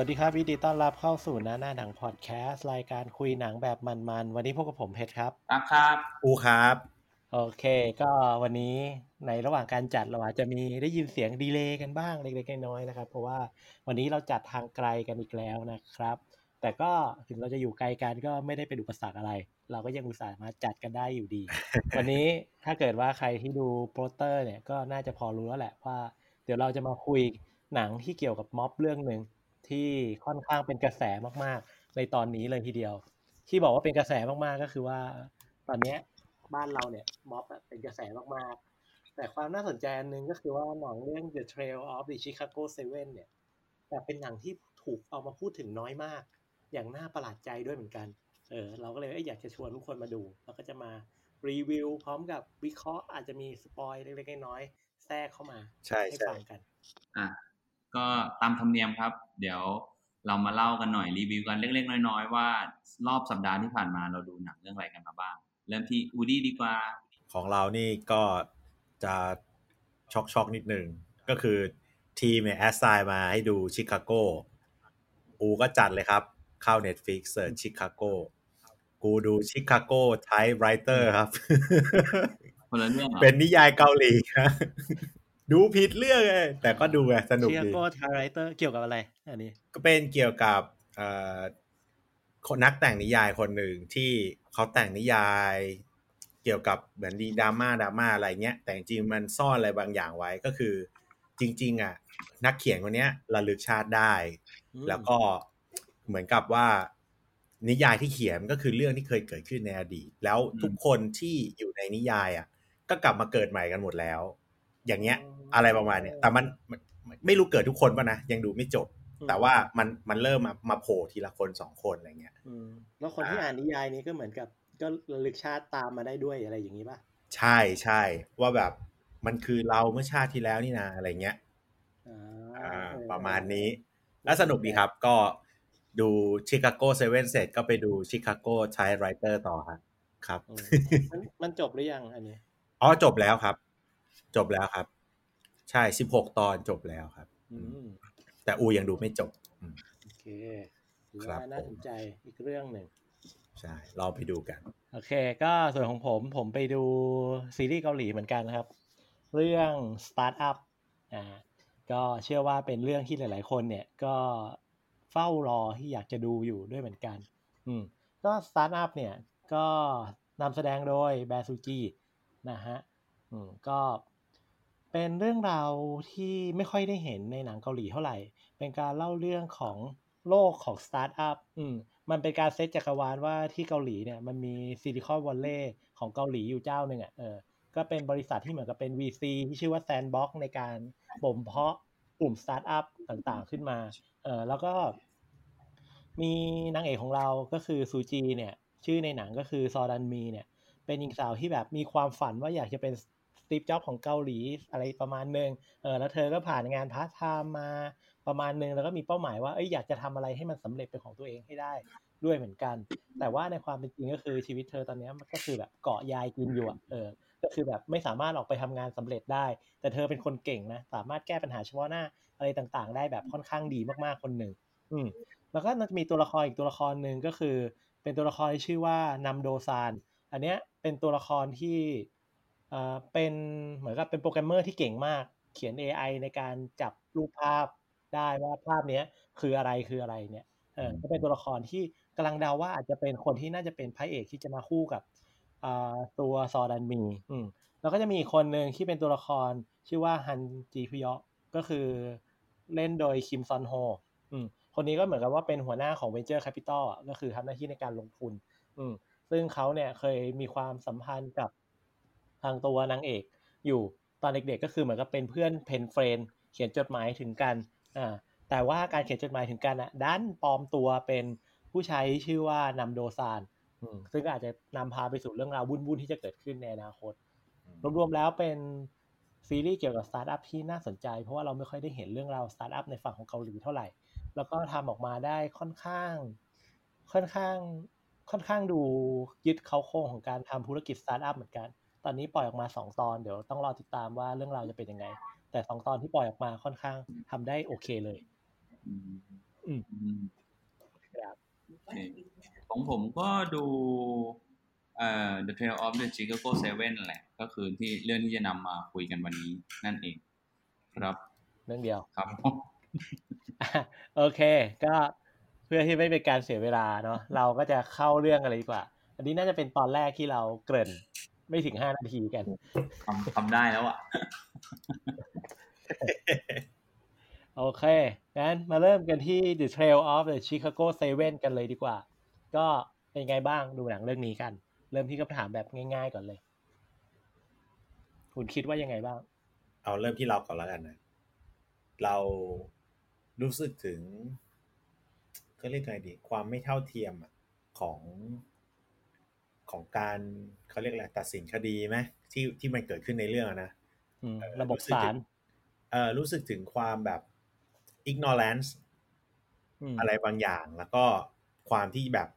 สวัสดีครับยินดีต้อนรับเข้าสู่ ณ หน้าหนังพอดแคสต์รายการคุยหนังแบบมันๆ วันนี้พบกับผมเพชรครับครับครับอูครับ โอเค ก็วันนี้ในระหว่างการจัดเราอาจจะมีได้ยินเสียง delay กันบ้างเล็กๆน้อยๆนะครับ เพราะว่าวันนี้เราจัดทางไกลกันอีกแล้วนะครับ แต่ก็ถึงเราจะอยู่ไกลกันก็ไม่ได้เป็นอุปสรรคอะไร เราก็ยังอุตส่าห์มาจัดกันได้อยู่ดี วันนี้ถ้าเกิดว่าใครที่ดูโปสเตอร์เนี่ยก็น่าจะพอรู้แล้วแหละว่า เดี๋ยวเราจะมาคุยหนังที่เกี่ยวกับม็อบเรื่องหนึ่ง ที่ค่อนข้างเป็นกระแสมากๆ ในตอนนี้เลยทีเดียว ที่บอกว่าเป็นกระแสมากๆก็คือว่า ตอนเนี้ยบ้านเราเนี่ยม็อบอะเป็นกระแสมากๆ แต่ความน่าสนใจอันหนึงก็คือว่าหนังเรื่อง The Trail of the Chicago Seven เนี่ยแต่เป็นหนังที่ถูกเอามาพูดถึงน้อยมาก อย่างน่าประหลาดใจด้วยเหมือนกันเออเราก็เลยเอ้ยอยากจะชวนทุกคนมาดูแล้วก็จะมารีวิวพร้อมกับวิเคราะห์อาจจะมี spoil เล็กๆน้อยๆแทรกเข้ามาใช่ให้ใช่ฟังกัน อะ ก็ตามธรรมเนียมครับ เดี๋ยวเรามาเล่ากันหน่อยรีวิวกันเล็กๆน้อยๆว่ารอบสัปดาห์ที่ผ่านมาเราดูหนังเรื่องอะไรกันมาบ้าง เริ่มที่อูดี้ดีกว่า ของเรานี่ก็จะช็อกช็อกนิดนึง ก็คือทีมเนี่ย assign มาให้ดูชิคาโกอูก็จัดเลยครับ เข้า Netflix เสิร์ชชิคาโกกูดูชิคาโกไทป์ไรเตอร์ครับคนละเรื่องหรอเป็นนิยายเกาหลีครับ ดูผิดเรื่องเลยแต่ก็ดูไงสนุกเชีย Chicago Typewriter เกี่ยวกับอะไร อันนี้ ก็เป็นเกี่ยวกับเอ่อคนนักแต่งนิยายคนหนึ่งที่เขาแต่งนิยาย เกี่ยวกับเหมือนดีดราม่าดราม่าอะไรเงี้ย แต่จริงๆมันซ่อนอะไรบางอย่างไว้ก็คือ จริง ๆ อะ นักเขียนคนเนี้ยระลึกชาติได้อืมแล้วก็เหมือนกับว่า นิยายที่เขียนก็คือเรื่องที่เคยเกิดขึ้นในอดีตแล้วทุกคนที่อยู่ในนิยายอะ ก็กลับมาเกิดใหม่กันหมดแล้ว อย่างเงี้ย อะไรประมาณเนี้ยแต่มันมันไม่รู้เกิดทุกคนป่ะนะยังดูไม่จบ แต่ว่ามันมันเริ่มมามาโผล่ทีละคนสองคนอะไรเงี้ยอืมแล้วคนที่อ่าอ่านนิยายนี้ก็เหมือนกับ ก็ระลึกชาติตามมาได้ด้วยอะไรอย่างนี้ป่ะใช่ใช่ว่าแบบมันคือเราเมื่อชาติที่แล้วนี่นะอะไรเงี้ยอ่าอ่าเออประมาณนี้ แล้วสนุกดีครับก็ดู Chicago Seven เสร็จก็ไปดู Chicago Typewriter ต่อครับครับอืมมันมันจบหรือยังอันนี้ อ๋อจบแล้วครับ จบแล้วครับ ใช่สิบหกตอนจบแล้วครับอืมแต่อูยังดูไม่จบอืมโอเคถือครัว่าบน่าผมสนใจอีกเรื่องหนึ่งใช่เราไปดูกัน โอเค ก็ส่วนของผมผมไปดูซีรีส์เกาหลีเหมือนกันนะครับ เรื่อง Startup อ่าก็เชื่อว่าเป็นเรื่องที่หลาย ๆ คนเนี่ยก็เฝ้ารอที่อยากจะดูอยู่ด้วยเหมือนกัน อืม ก็ Startup เนี่ย ก็นำแสดงโดยแบซูจีนะฮะ อืม ก็ เป็นเรื่องราวที่ไม่ค่อยได้เห็นในหนังเกาหลีเท่าไหร่ เป็นการเล่าเรื่องของโลกของสตาร์ทอัพอืมมันเป็นการเซตจักรวาลว่าที่เกาหลีเนี่ยมันมีซิลิคอนวัลเลย์ของเกาหลีอยู่เจ้าหนึ่งอะเออ ก็เป็นบริษัทที่เหมือนกับเป็น VC ที่ชื่อว่า Sandbox ในการบ่มเพาะกลุ่มสตาร์ทอัพต่างๆขึ้นมา เออแล้วก็มีนางเอกของเราก็คือซูจีเนี่ย ชื่อในหนังก็คือซอดันมีเนี่ย เป็นหญิงสาวที่แบบมีความฝันว่าอยากจะเป็นส ตีฟจ็อบส์ของเกาหลีอะไรประมาณนึงเออแล้วเธอก็ผ่านงานพาร์ทไทม์มาประมาณนึงแล้วก็มีเป้าหมายว่าเอ้ยอยากจะทำอะไรให้มันสำเร็จเป็นของตัวเองให้ได้ด้วยเหมือนกัน แต่ว่าในความเป็นจริงก็คือชีวิตเธอตอนนี้มันก็คือแบบเกาะยายกินอยู่เออก็คือแบบไม่สามารถออกไปทำงานสำเร็จได้ แต่เธอเป็นคนเก่งนะสามารถแก้ปัญหาเฉพาะหน้าอะไรต่างๆ ได้แบบค่อนข้างดีมากๆคนหนึ่งอืมแล้วก็จะมีตัวละครอีกตัวละครหนึ่งก็คือ เป็นตัวละครที่ชื่อว่านำโดซานอันเนี้ยเป็นตัวละครที่ เอ่อเป็นเหมือนกับเป็นโปรแกรมเมอร์ที่เก่งมาก เขียน AI ในการจับรูปภาพได้ว่าภาพเนี้ยคืออะไรคืออะไรเนี่ยเออก็เป็นตัวละครที่กำลังเดาว่าอาจจะเป็นคนที่น่าจะเป็นพระเอกที่จะมาคู่กับอ่าตัวซอดันมีอืมแล้วก็จะมีอีกคนหนึ่งที่เป็นตัวละครชื่อว่าฮันจีพยอก็คือเล่นโดยคิมซอนโฮอืมคนนี้ก็เหมือนกับว่าเป็นหัวหน้าของ Venture Capital อะก็คือทำหน้าที่ในการลงทุน อืมซึ่งเขาเนี่ยเคยมีความสัมพันธ์กับทางตัวนางเอกอยู่ตอนเด็กๆก็คือเหมือนกับเป็นเพื่อน pen friend เขียนจดหมายถึงกันอ่าแต่ว่าการเขียนจดหมายถึงกันอะดันปลอมตัวเป็นผู้ใช้ชื่อว่านำโดซานซึ่งก็อาจจะนำพาไปสู่เรื่องราววุ่นๆที่จะเกิดขึ้นในอนาคต รวมๆแล้วเป็นซีรีส์เกี่ยวกับสตาร์ทอัพที่น่าสนใจ เพราะว่าเราไม่ค่อยได้เห็นเรื่องราวสตาร์ทอัพในฝั่งของเกาหลีเท่าไหร่ แล้วก็ทำออกมาได้ค่อนข้าง ค่อนข้าง ค่อนข้างดูยึดเขาโครงของการทำธุรกิจสตาร์ทอัพเหมือนกัน ตอนนี้ปล่อยออกมาสองตอนเดี๋ยวต้องรอติดตามว่าเรื่องราวจะเป็นยังไง แต่สองตอนที่ปล่อยออกมาค่อนข้างทำได้โอเคเลย อืมออืมอืมครับโอเคของผมก็ดูเอ่อ The Trail of the Chicago Seven นั่นแหละ ก็คือที่เรื่องที่จะนำมาคุยกันวันนี้นั่นเอง ครับ เรื่องเดียวครับโอเค ก็เพื่อที่ไม่เป็นการเสียเวลาเนาะเราก็จะเข้าเรื่องอะไรดีกว่า อันนี้น่าจะเป็นตอนแรกที่เราเกริ่น ไม่ถึงห้านาทีกันทำทำได้แล้วอะ โอเค งั้นมาเริ่มกันที่ The Trail of the Chicago Seven กันเลยดีกว่า ก็เป็นไงบ้างดูหนังเรื่องนี้กัน เริ่มที่คำถามแบบง่าย ๆ ก่อนเลย คุณคิดว่ายังไงบ้าง เอาเริ่มที่เราก่อนแล้วกันนะ เรารู้สึกถึงก็เรียกไงดี ความไม่เท่าเทียมอะของ ของการเขาเรียกอะไรตัดสินคดีไหมที่ที่มันเกิดขึ้นในเรื่องอะนะอืมเอ่อระบบรู้สึกศาถึลงเอ่อรู้สึกถึงความแบบ ignorance อืมอะไรบางอย่างแล้วก็ความที่แบบ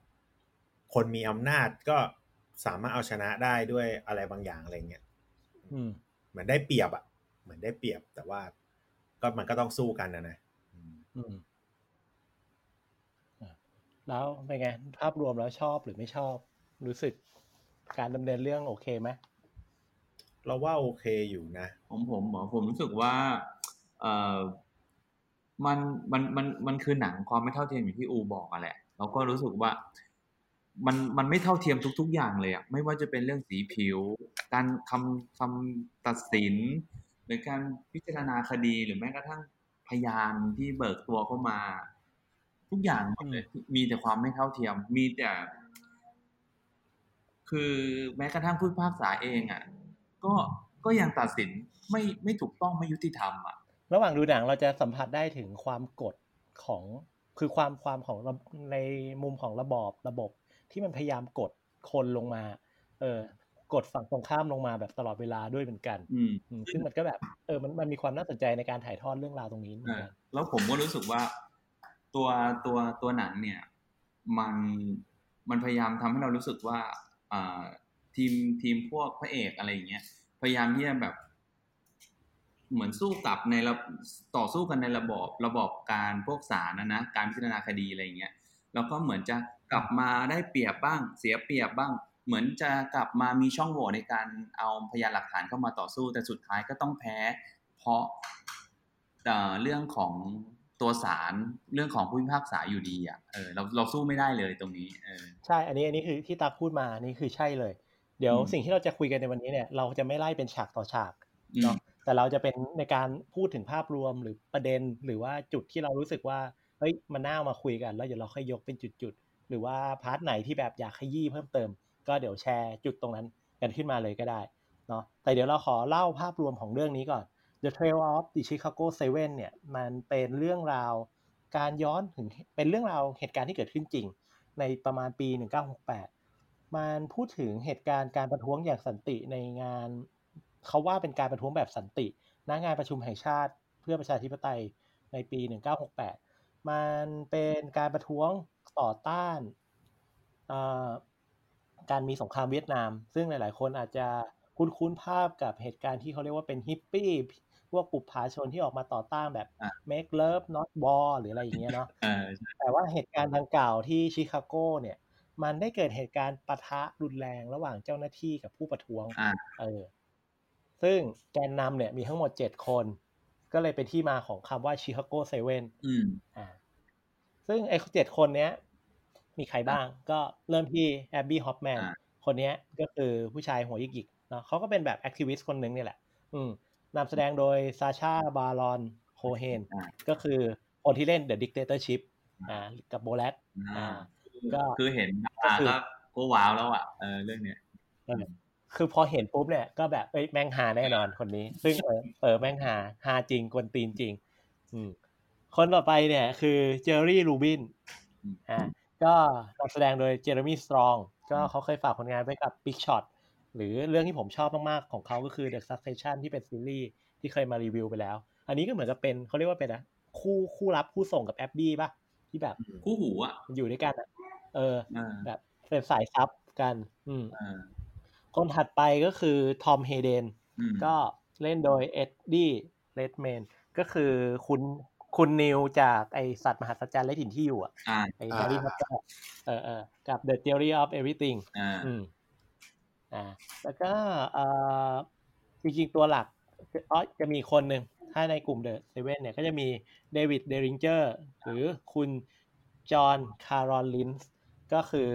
คนมีอำนาจก็สามารถเอาชนะได้ด้วยอะไรบางอย่างอะไรเงี้ยอืมเหมือนได้เปรียบอะเหมือนได้เปรียบ แต่ว่าก็มันก็ต้องสู้กันนะนะอืมอืมอะแล้วเป็นไงภาพรวมแล้วชอบหรือไม่ชอบ รู้สึกการดำเนินเรื่องโอเคไหมเราว่าโอเคอยู่นะของผมเหรอผมรู้สึกว่าเออมันมันมันมันคือหนังความไม่เท่าเทียมอย่างที่อูบอกอะแหละเราก็รู้สึกว่า มันมันไม่เท่าเทียมทุก ๆ อย่างเลยอะไม่ว่าจะเป็นเรื่องสีผิว การคำคำตัดสิน หรือการพิจารณาคดีหรือแม้กระทั่งพยานที่เบิกตัวเข้ามา ทุกอย่างหมดเลยมีแต่ความไม่เท่าเทียม มีแต่ คือแม้กระทั่งผู้พิพากษาเองอะก็ก็ยังตัดสินไม่ไม่ถูกต้องไม่ยุติธรรมอะระหว่างดูหนังเราจะสัมผัสได้ถึงความกดของคือความความของระในมุมของระบอบระบบ ที่มันพยายามกดคนลงมา เออกดฝั่งตรงข้ามลงมาแบบตลอดเวลาด้วยเหมือนกันอืมอืมซึ่งมันก็แบบเออมันมันมีความน่าสนใจในการถ่ายทอดเรื่องราวตรงนี้เหมือนอ่ากันแล้วผมก็รู้สึกว่าตัวตัวตัวหนังเนี่ย มันมันพยายามทำให้เรารู้สึกว่าอ่า ทีมทีมพวกพระเอกอะไรอย่างเงี้ยพยายามที่จะแบบ เหมือนสู้กับในระต่อสู้กันในระบอบระบอบการพวกศาลนะนะการพิจารณาคดีอะไรอย่างเงี้ยแล้วก็เหมือนจะกลับมาได้เปรียบบ้าง เสียเปรียบบ้าง เหมือนจะกลับมามีช่องโหว่ในการเอาพยานหลักฐานเข้ามาต่อสู้ แต่สุดท้ายก็ต้องแพ้ เพราะเรื่องของ ตัวศาลเรื่องของผู้พิพากษาอยู่ดีอะเออเราเราสู้ไม่ได้เลยตรงนี้เออใช่ อันนี้อันนี้คือที่ตาพูดมานี่คือใช่เลย เดี๋ยวอืมสิ่งที่เราจะคุยกันในวันนี้เนี่ย เราจะไม่ไล่เป็นฉากต่อฉากอืมเนาะแต่เราจะเป็นในการพูดถึงภาพรวมหรือประเด็น หรือว่าจุดที่เรารู้สึกว่าเฮ้ยมันน่ามาคุยกันแล้วเดี๋ยวเราค่อยยกเป็นจุดๆหรือว่าพาร์ทไหนที่แบบอยากขยี้เพิ่มเติม ก็เดี๋ยวแชร์จุดตรงนั้นกันขึ้นมาเลยก็ได้เนาะแต่เดี๋ยวเราขอเล่าภาพรวมของเรื่องนี้ก่อน The Trail of the Chicago Seven เนี่ยมันเป็นเรื่องราวการย้อนถึงเป็นเรื่องราวเหตุการณ์ที่เกิดขึ้นจริง ในประมาณปี 1968 มันพูดถึงเหตุการณ์การประท้วงอย่างสันติในงานเขาว่าเป็นการประท้วงแบบสันติณงานประชุมแห่งชาติเพื่อประชาธิปไตยในปี 1968 มันเป็นการประท้วงต่อต้านการมีสงครามเวียดนาม ซึ่งหลาย ๆ คนอาจจะคุ้นๆภาพกับเหตุการณ์ที่เขาเรียกว่าเป็นฮิปปี้ พวกปุปผาชนที่ออกมาต่อต้านแบบอะ make love not war หรืออะไรอย่างเงี้ยเนาะเออแต่ว่าเหตุการณ์ดังกล่าวที่ชิคาโกเนี่ย มันได้เกิดเหตุการณ์ปะทะรุนแรงระหว่างเจ้าหน้าที่กับผู้ประท้วงอ่าเออซึ่งแกนนำเนี่ยมีทั้งหมดเจ็ดคน ก็เลยเป็นที่มาของคำว่าชิคาโกเซเว่นอืมอ่าซึ่งไอ้เจ็ดคนเนี้ย มีใครบ้างก็เริ่มที่แอบบี้ฮอปแมนอ่าคนเนี้ยก็คือผู้ชายหัวหยิกๆเนาะเขาก็เป็นแบบ activist คนหนึ่งเนี่ยแหละ อืม นำแสดงโดยซาชาบารอนโคเฮนอ่าก็คือคนที่เล่น The Dictatorship อ่ากับ Borat อ่าก็คือเห็นหน้าก็ตาคือก็ก็ว้าวแล้วอะเออเรื่องเนี้ยคือพอเห็นปุ๊บเนี่ยก็แบบเอ้ยแม่งฮาแน่นอนคนนี้ ซึ่งเออเออแม่งฮาฮาจริงกวนตีนจริง อืมคนต่อไปเนี่ยคือเจอร์รี่รูบินอืมอ่าก็นำแสดงโดยเจอร์มี่สตรอง ก็เขาเคยฝากผลงานไว้กับ Big Shot หรือเรื่องที่ผมชอบมากๆ ของเขาก็คือ The Succession ที่เป็นซีรีส์ที่เคยมารีวิวไปแล้ว อันนี้ก็เหมือนกับเป็นเขาเรียกว่าเป็นนะคู่คู่รับคู่ส่งกับแอบบี้ป่ะที่แบบคู่หูอะอยู่ด้วยกันอะเออเออแบบเป็นสายซับกัน อืมเออคนถัดไปก็คือทอมเฮเดนอืมก็เล่นโดยเอ็ดดี้เรดแมนก็คือคุณคุณนิวท์จากไอสัตว์มหัศจรรย์และถิ่นที่อยู่อะอ่าไอแฮร์รี่พอตเตอร์เออเออกับ The Theory of Everything อ่า อืมอ่าแล้วก็เอ่อจริงๆตัวหลักอ๋อจะมีคนหนึ่งถ้าในกลุ่ม the Seven เนี่ยก็จะมีเดวิดเดริงเจอร์หรือคุณจอห์นคารอลลินส์ก็คือ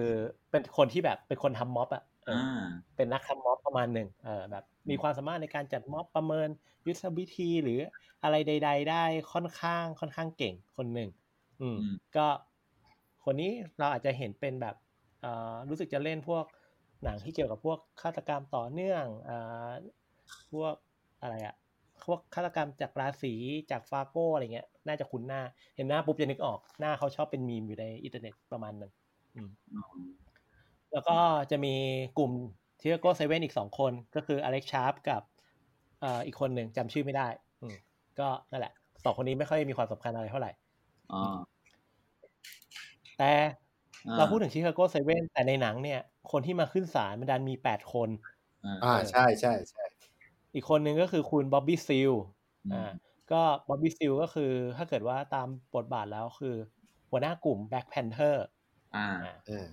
เป็นคนที่แบบเป็นคนทำม็อบอะเอออ่าเป็นนักทำม็อบประมาณหนึ่งเออแบบมีความสามารถในการจัดม็อบประเมินยุทธวิธีหรืออะไรใด ๆ ได้ค่อนข้างค่อนข้างเก่งคนหนึ่งอืมอืมก็คนนี้เราอาจจะเห็นเป็นแบบเอ่อรู้สึกจะเล่นพวก หนังที่เกี่ยวกับพวกฆาตกรรมต่อเนื่องอ่อพวกอะไรอะพวกฆาตกรรมจากราศีจากฟาโก้อะไรเงี้ย น่าจะคุ้นหน้า เห็นหน้าปุ๊บจะนึกออก หน้าเขาชอบเป็นมีมอยู่ในอินเทอร์เน็ตประมาณหนึ่งแล้วก็จะมีกลุ่ม Chicago Seven อีกสองคน ก็คืออเล็กชาร์ปกับอีกคนหนึ่งจำชื่อไม่ได้ก็นั่นแหละสองคนนี้ไม่ค่อยมีความสำคัญอะไรเท่าไหร่แต่ เราพูดถึง Chicago Seven แต่ในหนังเนี่ย คนที่มาขึ้นศาลมันดันมีแปดคน อ่าอ่าใช่ใช่ใช่อีกคนหนึ่งก็คือคุณบ๊อบบี้ซีลอืมอ่าก็บ๊อบบี้ซิลก็คือถ้าเกิดว่าตามบทบาทแล้วคือ หัวหน้ากลุ่ม Black Panther อ่าอ่าเออ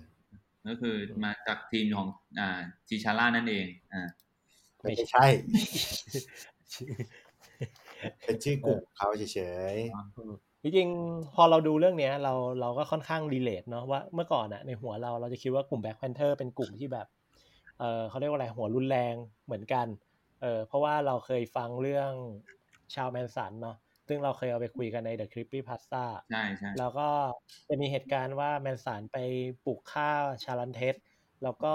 ก็คือมาจากทีมของอ่าทีชาร่านั่นเองอ่าไม่ไม่ใช่ใช่ เป็นชื่อกลุ่มเขาเฉย จริงๆพอเราดูเรื่องเนี้ยเราเราก็ค่อนข้างรีเลทเนาะว่าเมื่อก่อนอะในหัวเราเราจะคิดว่ากลุ่ม Black Panther เป็นกลุ่มที่แบบเออเขาเรียกว่าอะไรหัวรุนแรงเหมือนกันเออเพราะว่าเราเคยฟังเรื่องชาวแมนสันเนาะซึ่งเราเคยเอาไปคุยกันใน The Creepy Pasta ใช่ใช่แล้วก็จะมีเหตุการณ์ว่าแมนสันไปปลูกข้าวชาลันเทสแล้วก็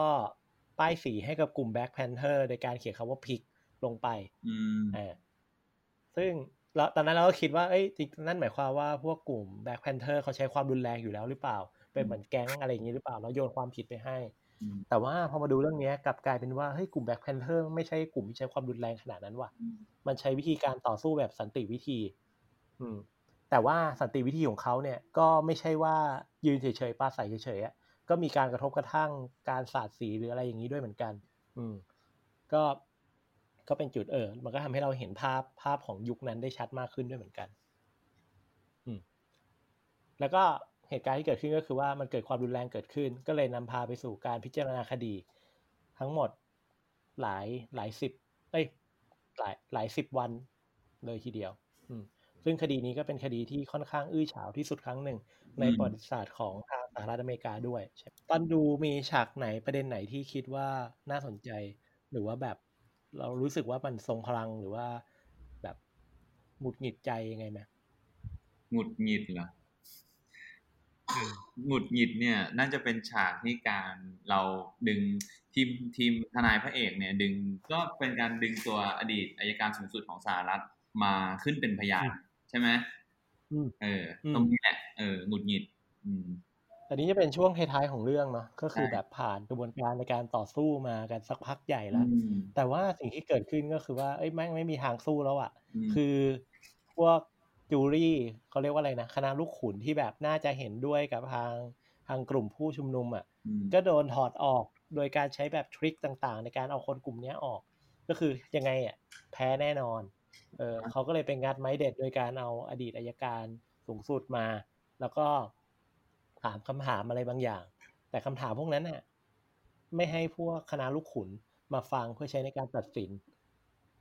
ป้ายสีให้กับกลุ่ม Black Panther โดยการเขียนคำว่าพิกลงไปอืมเออซึ่ง เราตอนนั้นเราก็คิดว่าเอ้ยจริงนั่นหมายความว่าพวกกลุ่ม Black Panther เขาใช้ความรุนแรงอยู่แล้วหรือเปล่า เป็นเหมือนแก๊งอะไรอย่างนี้หรือเปล่าแล้วโยนความผิดไปให้อืมแต่ว่าพอมาดูเรื่องเนี้ยกลับกลายเป็นว่าเฮ้ยกลุ่ม Black Panther ไม่ใช่กลุ่มที่ใช้ความรุนแรงขนาดนั้นว่ะอืมมันใช้วิธีการต่อสู้แบบสันติวิธี อืม แต่ว่าสันติวิธีของเขาเนี่ย ก็ไม่ใช่ว่ายืนเฉยๆปาใส่เฉยๆอะก็มีการกระทบกระทั่งการสาดสีหรืออะไรอย่างนี้ด้วยเหมือนกัน อืม ก็ ก็เป็นจุดเออ มันก็ทำให้เราเห็นภาพภาพของยุคนั้นได้ชัดมากขึ้นด้วยเหมือนกัน อืมแล้วก็เหตุการณ์ที่เกิดขึ้นก็คือว่ามันเกิดความรุนแรงเกิดขึ้น ก็เลยนำพาไปสู่การพิจารณาคดี ทั้งหมดหลายหลายสิบเอ้ยหลายหลายสิบวันเลยทีเดียว อืมซึ่งคดีนี้ก็เป็นคดีที่ค่อนข้างอื้อฉาวที่สุดครั้งหนึ่ง ในประวัติศาสตร์ของทางสหรัฐอเมริกาด้วยใช่ตอนดูมีฉากไหนประเด็นไหนที่คิดว่าน่าสนใจ หรือว่าแบบ เรารู้สึกว่ามันทรงพลังหรือว่าแบบหงุดหงิดใจยังไงไหมหงุดหงิดเหรอหงุดหงิดเนี่ย น่าจะเป็นฉากที่การเราดึงทีมทีมทนายพระเอกเนี่ย ดึงก็เป็นการดึงตัวอดีตอายการสูงสุดของสหรัฐมาขึ้นเป็นพยานใช่ไหมอืมเอออมตรงนี้แหละเออหงุดหงิด อืม อันนี้จะเป็นช่วงท้ายๆของเรื่องเนาะก็คือใช่แบบผ่านกระบวนการในการต่อสู้มากันสักพักใหญ่แล้วอืมแต่ว่าสิ่งที่เกิดขึ้นก็คือว่าเอ้ยแม่งไม่มีทางสู้แล้วอะ่ะอืมคือพวกจูรี่เขาเรียกว่าอะไรนะคณะลูกขุนที่แบบน่าจะเห็นด้วยกับทางทางกลุ่มผู้ชุมนุมอะ่ะอืมก็โดนถอดออกโดยการใช้แบบทริคต่างๆ ในการเอาคนกลุ่มเนี้ยออก ก็คือยังไงอะแพ้แน่นอนเออเขาก็เลยเป็นงัดไม้เด็ดโดยการเอาอดีตอายการสูงสุดมา แล้วก็ ถามคำถามอะไรบางอย่าง แต่คำถามพวกนั้นน่ะ ไม่ให้พวกคณะลูกขุนมาฟังเพื่อใช้ในการตัดสิน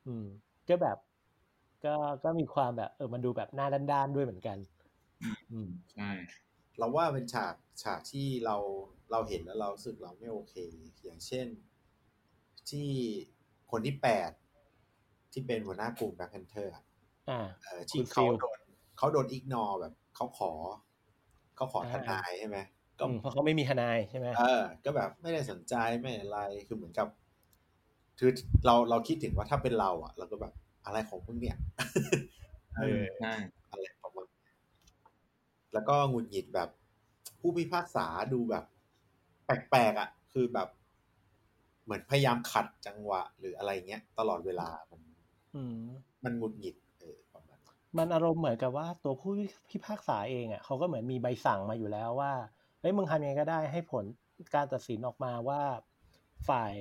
อืม ก็แบบ ก็ก็มีความแบบ เออมันดูแบบหน้าด้านๆด้วยเหมือนกัน อืมใช่ๆเราว่าเป็นฉากฉากที่เราเราเห็นแล้วเรารู้สึกเราไม่โอเค อย่างเช่น ที่คนที่แปดที่เป็นหัวหน้ากลุ่ม Black Panther อ่าเออที่คุณเขาฟิลโดนเขาโดน ignore แบบเขาขอ เขาขอทอ่านายใช่ไหมก็อืมเพราะเขาไม่มีทนายใช่ไหมเออ ก็แบบไม่ได้สนใจไม่อะไรคือเหมือนกับคือเราเราคิดถึงว่าถ้าเป็นเราอะ เราก็แบบอะไรของมึงเนี่ยเออใช่อะไรประมาณนี้แล้วก็หงุดหงิดแบบ ผู้พิพากษาดูแบบ แปลกๆอะ คือแบบ เหมือนพยายามขัดจังหวะ หรืออะไรเงี้ย ตลอดเวลามันอืมมันหงุดหงิดเออประ ประมาณนั้นมันอารมณ์เหมือนกับว่าตัวผู้พิพากษาเองอะเขาก็เหมือนมีใบสั่งมาอยู่แล้วว่าเฮ้ยมึงทำยังไงก็ได้ให้ผลการตัดสินออกมาว่าฝ่าย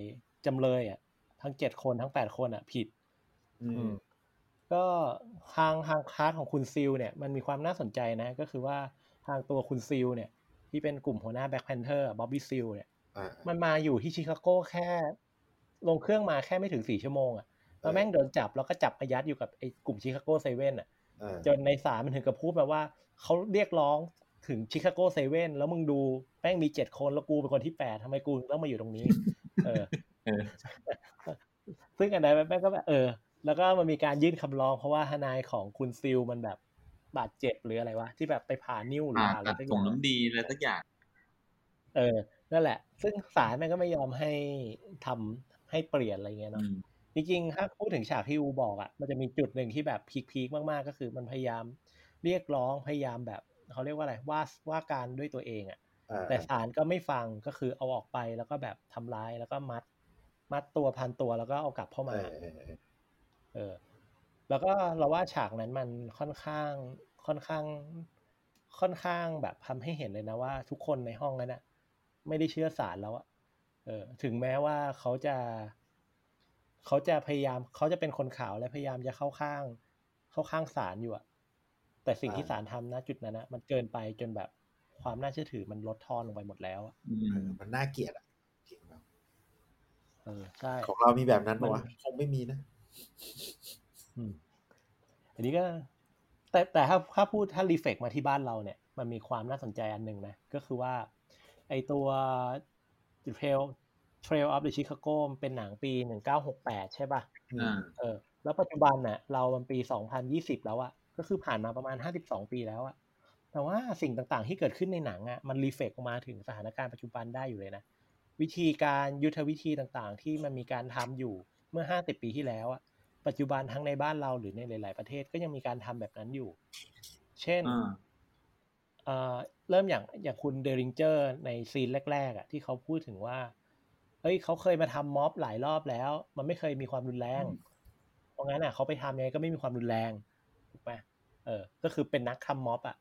จำเลยอะ ทั้งเจ็ดคนทั้งแปดคนอะ ผิด อือืมมก็ทางทางคลาสของคุณซิลเนี่ย มันมีความน่าสนใจนะ ก็คือว่าทางตัวคุณซิลเนี่ย ที่เป็นกลุ่มหัวหน้า Black Panther บ๊อบบี้ซีลเนี่ยอ่ามันมาอยู่ที่ชิคาโกแค่ ลงเครื่องมาแค่ไม่ถึงสี่ชั่วโมงอะแล้วแม่งโดนจับแล้วก็จับไปยัดอยู่กับไอ้กลุ่ม Chicago Seven อะอ่า จนในศาลมันถึงกับพูดมาว่าเขาเรียกร้องถึง Chicago Seven แล้วมึงดูแม่งมีเจ็ดคนแล้วกูเป็นคนที่แปดทำไมกูต้องมาอยู่ตรงนี้ เออเออซึ่งอันนั้นแม่งก็แบบเออ แล้วก็มันมีการยื่นคำร้องเพราะว่าทนายของคุณซิลมันแบบบาดเจ็บหรืออะไรวะที่แบบไปผ่านิ้วหรือผ่าผ่าอะไรตัดสักอส่งย่างน้ำดีอะไรสักอย่าง เออ นั่นแหละ ซึ่งศาลแม่งก็ไม่ยอมให้ทำให้เปลี่ยนอะไรเงี้ยอืเนาะม จริงๆถ้าพูดถึงฉากที่อูบอกอะ่ะ มันจะมีจุดหนึ่งที่แบบพีคๆมากๆ ก็คือมันพยายามเรียกร้องพยายามแบบเขาเรียกว่าอะไรว่าว่าการด้วยตัวเองอะ่ะอ่าแต่ศาลก็ไม่ฟังก็คือเอาออกไปแล้วก็แบบทำร้ายแล้วก็มัด มัดตัวพันตัวแล้วก็เอากลับเข้าเอมาอเออเออเออ แล้วก็เราว่าฉากนั้นมันค่อนข้างค่อนข้าง ค่อนข้างแบบทำให้เห็นเลยนะว่า ทุกคนในห้องนั้นอะไม่ได้เชื่อศาลแล้วอะเออ ถึงแม้ว่าเขาจะ เขาจะพยายามเขาจะเป็นคนขาวและพยายามจะเข้าข้าง เข้าข้างศาลอยู่อะแต่สิ่งที่ศาลทำนะจุดนั้นนะมันเกินไปจนแบบความน่าเชื่อถือมันลดทอนลงไปหมดแล้วอะอืเอมอมันน่าเกลียดอะจริงแล้วเออใช่ของเรามีแบบนั้นปะวะมันคงไม่มีนะอืมอันนี้ก็ แต่แต่ถ้าถ้าพูดถ้ารีเฟกมาที่บ้านเราเนี่ย มันมีความน่าสนใจอันหนึ่งนะ ก็คือว่า ไอตัว Trail Trail of the Chicago มันเป็นหนังปีหนึ่งเก้าหกแปดใช่ป่ะอ่าเออ แล้วปัจจุบันน่ะ เรามันปีสองพันยี่สิบแล้วอะก็คือผ่านมาประมาณห้าสิบสองปีแล้วอะแต่ว่าสิ่งต่างๆที่เกิดขึ้นในหนังอะมันรีเฟกออกมาถึงสถานการณ์ปัจจุบันได้อยู่เลยนะ วิธีการยุทธวิธีต่างๆ ที่มันมีการทำอยู่เมื่อห้าสิบปีที่แล้วอะปัจจุบันทั้งในบ้านเราหรือในหลาย ๆ ประเทศก็ยังมีการทำแบบนั้นอยู่ เช่นอ่าเอ่อเริ่มอย่างอย่างคุณเดริงเจอร์ในซีนแรก ๆอะที่เขาพูดถึงว่าเฮ้ยเขาเคยมาทำม็อบหลายรอบแล้ว มันไม่เคยมีความรุนแรง เพราะงั้นอะเขาไปทำยังไงก็ไม่มีความรุนแรงถูกไหมเออ ก็คือเป็นนักทำม็อบอะ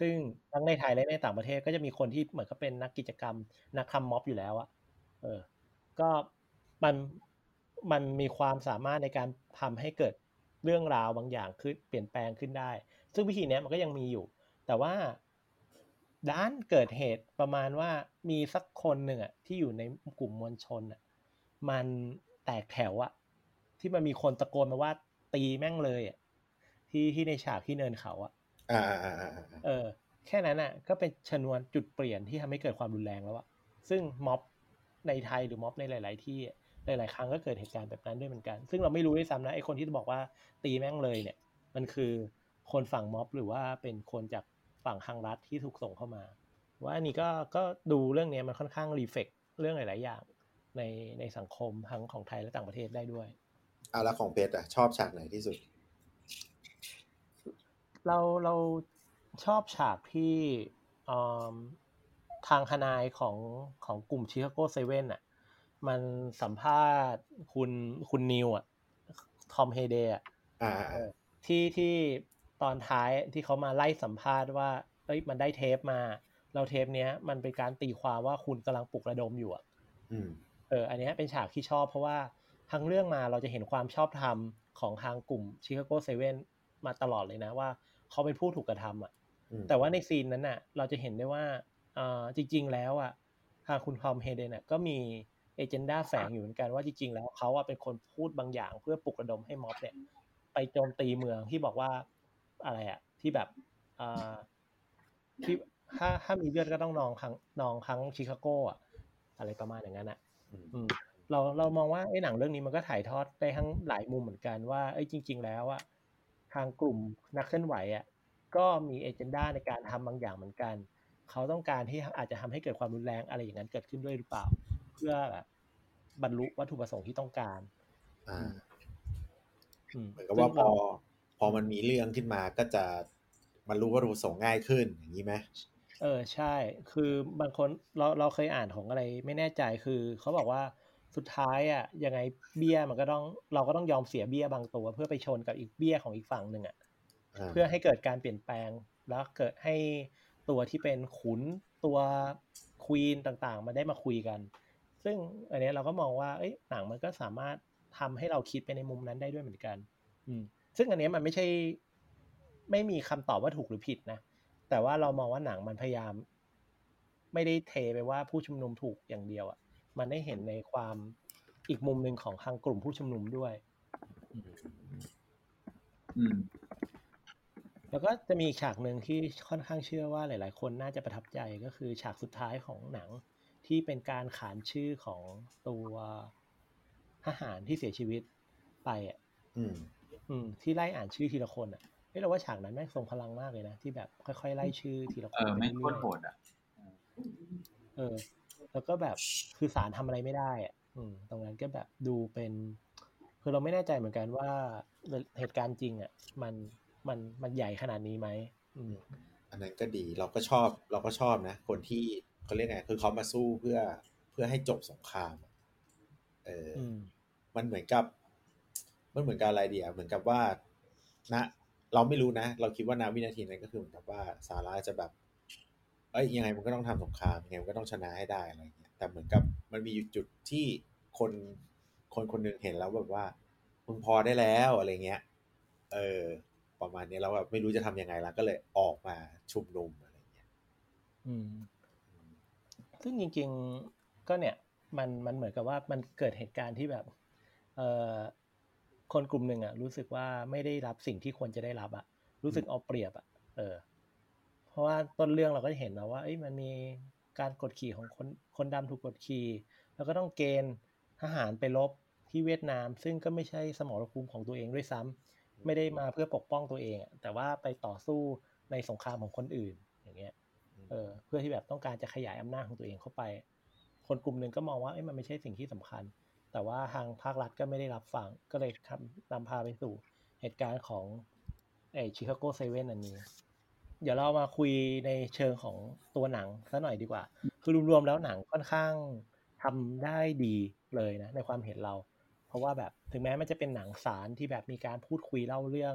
ซึ่งทั้งในไทยและในต่างประเทศก็จะมีคนที่เหมือนกับเป็นนักกิจกรรม นักทำม็อบอยู่แล้วอะ เออ ก็มันมันมีความสามารถในการทำให้เกิดเรื่องราวบางอย่างขึ้นเปลี่ยนแปลงขึ้นได้ ซึ่งวิธีเนี้ยมันก็ยังมีอยู่ แต่ว่า ด้านเกิดเหตุประมาณว่ามีสักคนหนึ่งอะที่อยู่ในกลุ่มมวลชนอะมันแตกแถวอะที่มันมีคนตะโกนมาว่าตีแม่งเลยอะที่ที่ในฉากที่เนินเขาอะอ่าอ่าอ่าอ่าอ่าเออ แค่นั้นอะ ก็เป็นชนวนจุดเปลี่ยนที่ทำให้เกิดความรุนแรงแล้วอะซึ่งม็อบในไทยหรือม็อบในหลาย ๆ ที่อะหลาย ๆ ครั้งก็เกิดเหตุการณ์แบบนั้นด้วยเหมือนกัน ซึ่งเราไม่รู้ด้วยซ้ำนะไอ้คนที่บอกว่าตีแม่งเลยเนี่ย มันคือคนฝั่งม็อบหรือว่าเป็นคนจาก ฝั่งทางรัฐที่ถูกส่งเข้ามา ว่าอันนี้ก็ก็ดูเรื่องเนี้ยมันค่อนข้างรีเฟกเรื่องหลาย ๆ อย่างในในสังคมทั้งของไทยและต่างประเทศได้ด้วยอะแล้วของเพชรอะชอบฉากไหนที่สุด เราเราชอบฉากที่อืมทางทนายของของกลุ่ม Chicago Seven อะมันสัมภาษณ์คุณคุณนิวอะทอมเฮย์เดนอะอ่าอ่าอ่าที่ที่ ตอนท้ายที่เขามาไล่สัมภาษณ์ว่าเอ้ยมันได้เทปมา เราเทปเนี้ย มันเป็นการตีความว่าคุณกำลังปลุกระดมอยู่อะอืมเออ อันเนี้ยเป็นฉากที่ชอบเพราะว่าทั้งเรื่องมาเราจะเห็นความชอบธรรมของทางกลุ่ม Chicago Sevenมาตลอดเลยนะว่าเขาเป็นผู้ถูกกระทำอะอืมแต่ว่าในซีนนั้นน่ะ เราจะเห็นได้ว่าอ่าจริง ๆ แล้วอะทางคุณทอมเฮเดนน่ะก็มีเอเจนดาแฝงอยู่เหมือนกันว่าจริง ๆ แล้วเขาอะเป็นคนพูดบางอย่างเพื่อปลุกระดมให้ม็อบเนี่ย ไปโจมตีเมืองที่บอกว่า อะไรอะที่แบบอ่าที่ถ้าถ้ามีเลือดก็ต้องนองครั้งนองครั้งชิคาโกอะ อะไรประมาณอย่างนั้นอะอืมอืมเราเรามองว่าไอ้หนังเรื่องนี้มันก็ถ่ายทอดได้ทั้งหลายมุมเหมือนกันว่าไอ้ยจริง ๆ แล้วอะทางกลุ่มนักเคลื่อนไหวอะก็มีเอเจนดาในการทำบางอย่างเหมือนกัน เขาต้องการที่อาจจะทำให้เกิดความรุนแรงอะไรอย่างนั้นเกิดขึ้นด้วยหรือเปล่า เพื่อแบบบรรลุวัตถุประสงค์ที่ต้องการอ่าอืมเหมือนกับว่าพซึ่งอเร พอมันมีเรื่องขึ้นมาก็จะมันรู้ว่ารูประสงค์ง่ายขึ้นอย่างนี้ไหมเออใช่ คือบางคนเราเราเคยอ่านของอะไรไม่แน่ใจคือเขาบอกว่าสุดท้ายอะยังไงเบี้ยมันก็ต้องเราก็ต้องยอมเสียเบี้ยบางตัว เพื่อไปชนกับอีกเบี้ยของอีกฝั่งหนึ่งอะอ่าเพื่อให้เกิดการเปลี่ยนแปลงแล้วเกิดให้ตัวที่เป็นขุนตัวควีนต่างๆ มาได้มาคุยกัน ซึ่งอันเนี้ยเราก็มองว่าเอ้ยหนังมันก็สามารถทำให้เราคิดไปในมุมนั้นได้ด้วยเหมือนกัน อืม ซึ่งอันเนี้ยมันไม่ใช่ไม่มีคำตอบว่าถูกหรือผิดนะ แต่ว่าเรามองว่าหนังมันพยายาม ไม่ได้เทไปว่าผู้ชุมนุมถูกอย่างเดียวอะ่ะ มันได้เห็นในความอีกมุมหนึ่งของทางกลุ่มผู้ชุมนุมด้วยอืมแล้วก็จะมีอีกฉากหนึ่งที่ค่อนข้างเชื่อว่าหลาย ๆ คนน่าจะประทับใจก็คือฉากสุดท้ายของหนังที่เป็นการขานชื่อของตัวทหารที่เสียชีวิตไปอะ อืมอืมที่ไล่อ่านชื่อทีละคนอะเฮ้ยเราว่าฉากนั้นแม่งทรงพลังมากเลยนะ ที่แบบค่อยๆไล่ชื่อทีละคเอนอไปไม่เรื่โคตอรยโหดอะๆเออ แล้วก็แบบคือสารทำอะไรไม่ได้อะอืม ตรงนั้นก็แบบดูเป็น คือเราไม่แน่ใจเหมือนกันว่าเหตุการณ์จริง อะ มันมันมันใหญ่ขนาดนี้ไหมอืมอันนั้นก็ดีเราก็ชอบเราก็ชอบนะ คนที่เขาเรียกไงคือเขามาสู้เพื่อเพื่อให้จบสงครามอะเออออืมมันเหมือนกับ มันเหมือนกับอะไรเดียเหมือนกับว่าณเราไม่รู้นะ เราคิดว่านาวินาทีนั้นก็คือเหมือนกับว่าสาระจะแบบ เอ้ยยังไงมันก็ต้องทำสงครามยังไงมันก็ต้องชนะให้ได้อะไรเงี้ยแต่เหมือนกับมันมีจุดที่คนคนคนหนึ่งเห็นแล้วแบบว่ามึงพอได้แล้วอะไรเงี้ย เออ ประมาณนี้เราแบบไม่รู้จะทำยังไงแล้วก็เลยออกมาชุมนุมอะไรเงี้ย อืม ซึ่งจริง ๆก็เนี่ย มันมันเหมือนกับว่ามันเกิดเหตุการณ์ที่แบบ เออ คนกลุ่มหนึ่งอะ รู้สึกว่าไม่ได้รับสิ่งที่ควรจะได้รับอะ รู้สึกเอาเปรียบอะ เออ เพราะว่าต้นเรื่องเราก็เห็นแล้วว่าเอ้ยมันมีการกดขี่ของคนคนดำถูกกดขี่ แล้วก็ต้องเกณฑ์ทหารไปรบที่เวียดนาม ซึ่งก็ไม่ใช่สมรภูมิของตัวเองด้วยซ้ำไม่ได้มาเพื่อปกป้องตัวเองอะแต่ว่าไปต่อสู้ในสงครามของคนอื่น อย่างเงี้ยเออเพื่อที่แบบต้องการจะขยายอำนาจของตัวเองเข้าไป คนกลุ่มหนึ่งก็มองว่าเอ้ยมันไม่ใช่สิ่งที่สำคัญ แต่ว่าทางภาครัฐก็ไม่ได้รับฟัง ก็เลยทำนำพาไปสู่เหตุการณ์ของไอชิคาโกเซเว่นอันนี้ เดี๋ยวเรามาคุยในเชิงของตัวหนังซะหน่อยดีกว่า คือรวมๆแล้วหนังค่อนข้างทำได้ดีเลยนะ ในความเห็นเรา เพราะว่าแบบถึงแม้มันจะเป็นหนังสารที่แบบมีการพูดคุยเล่าเรื่อง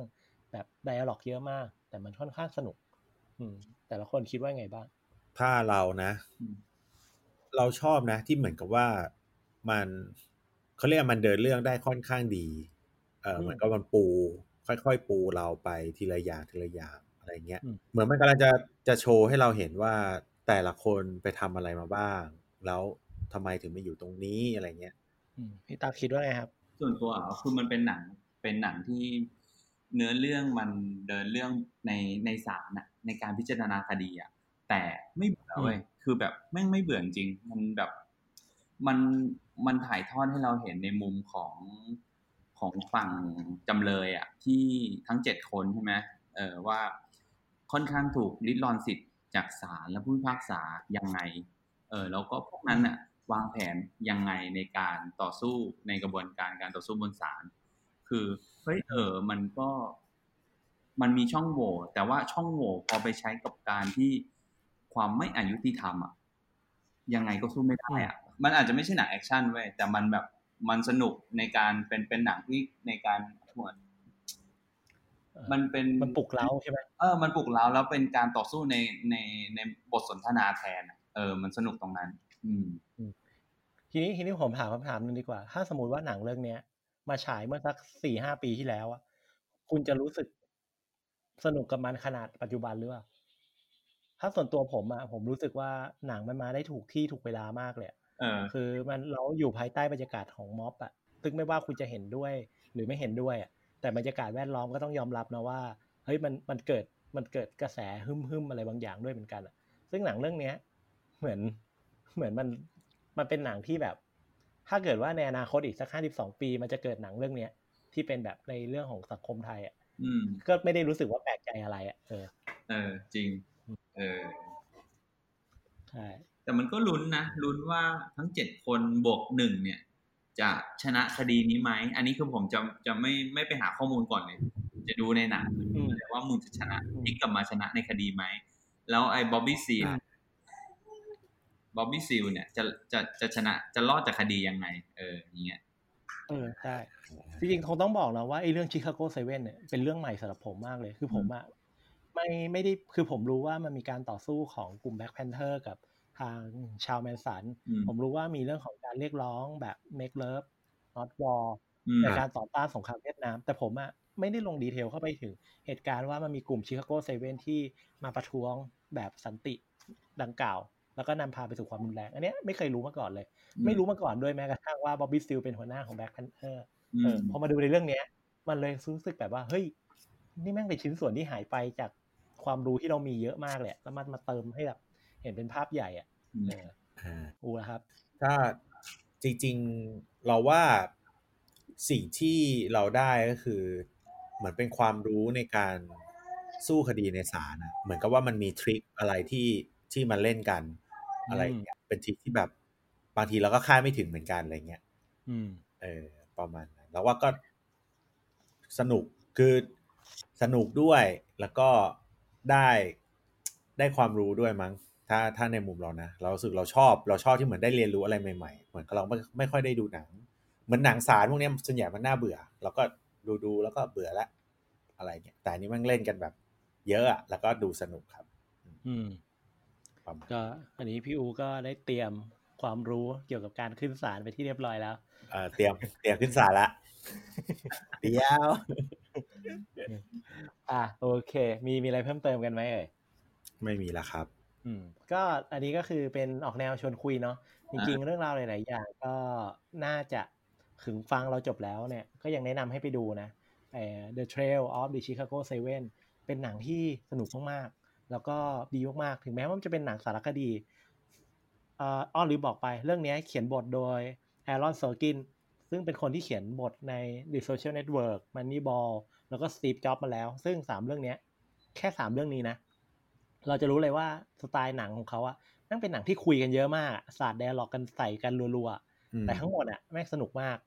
แบบไดอะล็อกเยอะมาก แต่มันค่อนข้างสนุก อืม แต่ละคนคิดว่าไงบ้าง ถ้าเรานะอืมเราชอบนะ ที่เหมือนกับว่ามัน เขาเรียกว่ามันเดินเรื่องได้ค่อนข้างดี เอออืมเหมือนกับมันปู ค่อยๆปูเราไปทีละอย่างทีละอย่างอะไรเงี้ยอืมเหมือนมันกำลังจะจะโชว์ให้เราเห็นว่าแต่ละคนไปทำอะไรมาบ้าง แล้วทำไมถึงมาอยู่ตรงนี้อะไรเงี้ยอืมพี่ตาคิดว่าไงครับ ส่วนตัวอะคือมันเป็นหนังเป็นหนังที่เนื้อเรื่องมันเดินเรื่องในในศาลน่ะในการพิจารณาคดีอะแต่ไม่เบื่อเว้ยคือแบบแม่งไม่เบื่อจริง มันแบบ มันมันถ่ายทอดให้เราเห็นในมุมของของฝั่งจำเลยอะที่ทั้งเจ็ดคนใช่ไหมเออว่าค่อนข้างถูกลิดรอนสิทธิ์จากศาลและผู้พิพากษายังไง เออแล้วก็พวกนั้นน่ะวางแผนยังไงในการต่อสู้ในกระบวนการการต่อสู้บนศาลคือเฮ้ยเออ มันก็มันมีช่องโหว่แต่ว่าช่องโหว่พอไปใช้กับการที่ความไม่อะยุติธรรมอะยังไงก็สู้ไม่ได้อะมันอาจจะไม่ใช่หนังแอคชั่นเว้ยแต่มันแบบมันสนุกในการเป็นเป็นหนังที่ในการเหมือนมันเป็นมันปลุกเร้าใช่ไหมเออมันปลุกเร้าแล้วเป็นการต่อสู้ในในในบทสนทนาแทนอะเออ มันสนุกตรงนั้น อืมทีนี้ทีนี้ผมถามคำถามหนึ่งดีกว่า ถ้าสมมติว่าหนังเรื่องเนี้ย มาฉายเมื่อสักสี่ห้าปีที่แล้วอะคุณจะรู้สึกสนุกกับมันขนาดปัจจุบันหรือเปล่าถ้าส่วนตัวผมอะผมรู้สึกว่าหนังมันมาได้ถูกที่ถูกเวลามากเลยอะเออ คือมันเราอยู่ภายใต้บรรยากาศของม็อบอะซึ่งไม่ว่าคุณจะเห็นด้วย หรือไม่เห็นด้วยอะแต่บรรยากาศแวดล้อมก็ต้องยอมรับนะว่าเฮ้ยมันมันเกิดมันเกิดกระแสฮึ่มฮึมๆอะไรบางอย่างด้วยเหมือนกันอะซึ่งหนังเรื่องเนี้ย เหมือนเหมือนมันมันเป็นหนังที่แบบ ถ้าเกิดว่าในอนาคตอีกสักห้าสิบสองปี มันจะเกิดหนังเรื่องเนี้ยที่เป็นแบบในเรื่องของสังคมไทยอะอืมก็ไม่ได้รู้สึกว่าแปลกใจอะไรอะเออเออจริง เออใช่ แต่มันก็ลุ้นนะลุ้นว่าทั้งเจ็ดคนบวกหนึ่งเนี่ย จะชนะคดีนี้ไหมอันนี้คือผมจะจะไม่ไม่ไปหาข้อมูลก่อนเลยจะดูในหนังอืมแต่ว่ามึงจะชนะพลิกกลับมาชนะในคดีไหมแล้วไอ้บ๊อบบี้ซีลอืมบ๊อบบี้ซีลเนี่ยจะจะจะชนะจะรอดจากคดียังไง เอออย่างเงี้ยเออใช่จริงๆคงต้องบอกนะว่าไอ้เรื่อง Chicago Seven เนี่ยเป็นเรื่องใหม่สำหรับผมมากเลย คือผมอะไม่ไม่ได้คือผมรู้ว่ามันมีการต่อสู้ของกลุ่ม Black Panther กับ ทางชาร์ลส์แมนสันอืมผมรู้ว่ามีเรื่องของการเรียกร้องแบบ make love not war อืมในการต่อต้านสงครามเวียดนาม แต่ผมอะไม่ได้ลง detail เข้าไปถึงเหตุการณ์ว่ามันมีกลุ่ม Chicago Seven ที่มาประท้วงแบบสันติดังกล่าว แล้วก็นำพาไปสู่ความรุนแรง อันเนี้ยไม่เคยรู้มาก่อนเลย ไม่รู้มาก่อนด้วยแม้กระทั่งว่าบ๊อบบี้ซีลเป็นหัวหน้าของ Black Panther อืมเออพอมาดูในเรื่องเนี้ย มันเลยรู้สึกแบบว่าเฮ้ยนี่แม่งเป็นชิ้นส่วนที่หายไปจากความรู้ที่เรามีเยอะมากเลยอะแล้วมันมาเติมให้แบบ เห็นเป็นภาพใหญ่อะเอออ่าอูนะครับ ถ้าจริงๆเราว่าสิ่งที่เราได้ก็คือ เหมือนเป็นความรู้ในการสู้คดีในศาลนะเหมือนกับว่ามันมีทริคอะไรที่ที่มันเล่นกัน อะไรอย่างเงี้ยเป็นทริคที่แบบบางทีเราก็คาดไม่ถึงเหมือนกันอะไรเงี้ยอืมเออ ประมาณนั้นแล้วว่าก็สนุกคือสนุกด้วยแล้วก็ได้ได้ความรู้ด้วยมั้ง ถ้าถ้าในมุมเรานะ เรารู้สึกเราชอบเราชอบที่เหมือนได้เรียนรู้อะไรใหม่ๆ เหมือนกับเราไม่ไม่ค่อยได้ดูหนัง เหมือนหนังสารพวกเนี้ยส่วนใหญ่มันน่าเบื่อ เราก็ดูดูแล้วก็เบื่อละอะไรเงี้ยแต่อันนี้มันเล่นกันแบบ เยอะอะแล้วก็ดูสนุกครับ อืมประมาณก็อันนี้พี่อูก็ได้เตรียมความรู้เกี่ยวกับการขึ้นศาลไปที่เรียบร้อยแล้วเออเตรียมเตรียมขึ้นศาลละเดี๋ยวอะโอเค มีมีอะไรเพิ่มเติมกันไหมเอ่ยไม่มีแล้วครับ อืมก็อันนี้ก็คือเป็นออกแนวชวนคุยเนาะจริงๆ เรื่องราวหลายๆอย่างก็น่าจะถึงฟังเราจบแล้วเนี่ย ก็ยังแนะนำให้ไปดูนะเอ่อ The Trail of the Chicago Seven เป็นหนังที่สนุกมากๆ แล้วก็ดีมากๆ ถึงแม้ว่ามันจะเป็นหนังสารคดีเอ่ออ้อหรือบอกไปเรื่องนี้เขียนบทโดยแอรอนโซกินซึ่งเป็นคนที่เขียนบทใน The Social Network Moneyball แล้วก็ Steve Jobs มาแล้ว ซึ่งสามเรื่องเนี้ยแค่สามเรื่องนี้นะ เราจะรู้เลยว่าสไตล์หนังของเขาอะแม่งเป็นหนังที่คุยกันเยอะมากอะสาด dialogue กันใส่กันรัวๆอืมแต่ทั้งหมดอะแม่งสนุกมาก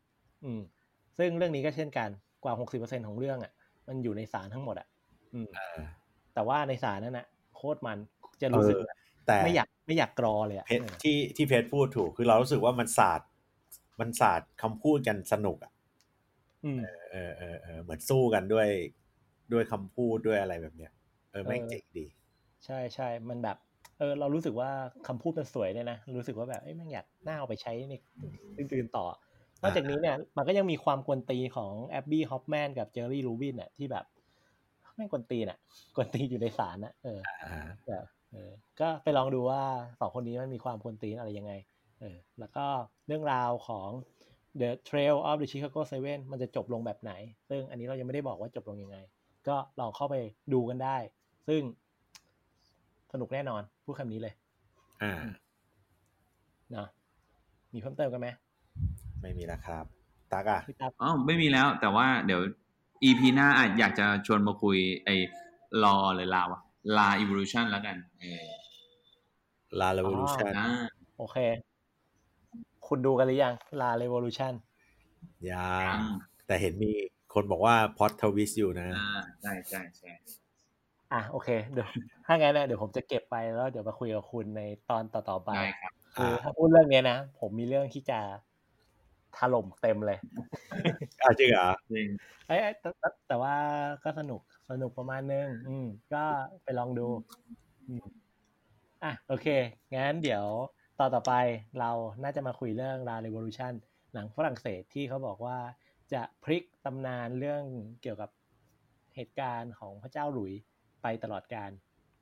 อืม ซึ่งเรื่องนี้ก็เช่นกันกว่าหกสิบเปอร์เซ็นของเรื่องอะมันอยู่ในศาลทั้งหมดอะอืมเออแต่ว่าในศาลนั่นอะโคตรมันจะรู้สึกเออแต่ไม่อยากไม่อยากกรอเลยอะเพชรเออที่ที่เพชรพูดถูกคือเรารู้สึกว่ามันศาสตร์มันศาสตร์คำพูดกันสนุกอะอืมเออเออเออเหมือนสู้กันด้วยด้วยคำพูดด้วยอะไรแบบเนี้ยเออแม่งเออเจ๋งดี ใช่ใช่มันแบบ เออ เรารู้สึกว่าคำพูดมันสวยเลยนะ รู้สึกว่าแบบเอ้ยแม่งอยากน่าเอาไปใช้ในอื่นๆต่อนอกจากนี้เนี่ย มันก็ยังมีความกวนตีนของแอบบี้ฮอฟแมนกับเจอร์รี่รูบินอะที่แบบแม่งกวนตีนอะกวนตีนอยู่ในศาลอะเอออ่าแต่เออ ก็ไปลองดูว่าสองคนนี้มันมีความกวนตีนอะไรยังไง เออ แล้วก็เรื่องราวของ The Trail of the Chicago Seven มันจะจบลงแบบไหน ซึ่งอันนี้เรายังไม่ได้บอกว่าจบลงยังไง ก็ลองเข้าไปดูกันได้ ซึ่งส นุกแน่นอน พูดคำนี้เลย อ่าเนาะมีเพิ่มเติมกันไหมไม่มีแล้วครับตากอะพี่ตั๊บอ๋อไม่มีแล้ว แต่ว่าเดี๋ยว EP หน้าอาจอยากจะชวนมาคุย ไอ้รอหรือลาวะลา evolution แล้วกันเออลา revolution อ่าโอเค คุณดูกันหรือยัง La Revolution ยังแต่เห็นมีคนบอกว่าพอดทวิสอยู่นะอ่าใช่ใช่ใช่ อะโอเคเดี๋ยวถ้างั้นนะเดี๋ยวผมจะเก็บไปแล้วเดี๋ยวมาคุยกับคุณในตอนต่อๆไปได้ครับคือถ้าพูดเรื่องเนี้ยนะผมมีเรื่องที่จะถล่มเต็มเลยอ่าจริงเหรอจริงเอ้ยเอ้ยแต่แต่แต่ว่าก็สนุกสนุกประมาณนึงอืม ก็ไปลองดูอืมอะโอเคงั้นเดี๋ยวตอนต่อไปเราน่าจะมาคุยเรื่อง La Revolution หนังฝรั่งเศสที่เขาบอกว่าจะพลิกตำนานเรื่องเกี่ยวกับเหตุการณ์ของพระเจ้าหลุยส์ ไปตลอดการ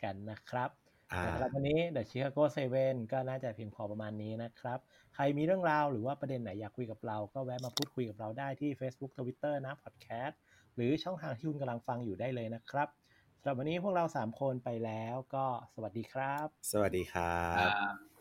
กันนะครับอ่าสำหรับวันนี้ The Chicago Seven ก็น่าจะเพียงพอประมาณนี้นะครับ ใครมีเรื่องราวหรือว่าประเด็นไหนอยากคุยกับเรา ก็แวะมาพูดคุยกับเราได้ที่ Facebook Twitter นะ Podcast หรือช่องทางที่คุณกำลังฟังอยู่ได้เลยนะครับสำหรับวันนี้พวกเรา 3 คนไปแล้วก็สวัสดีครับ สวัสดีครับอ่า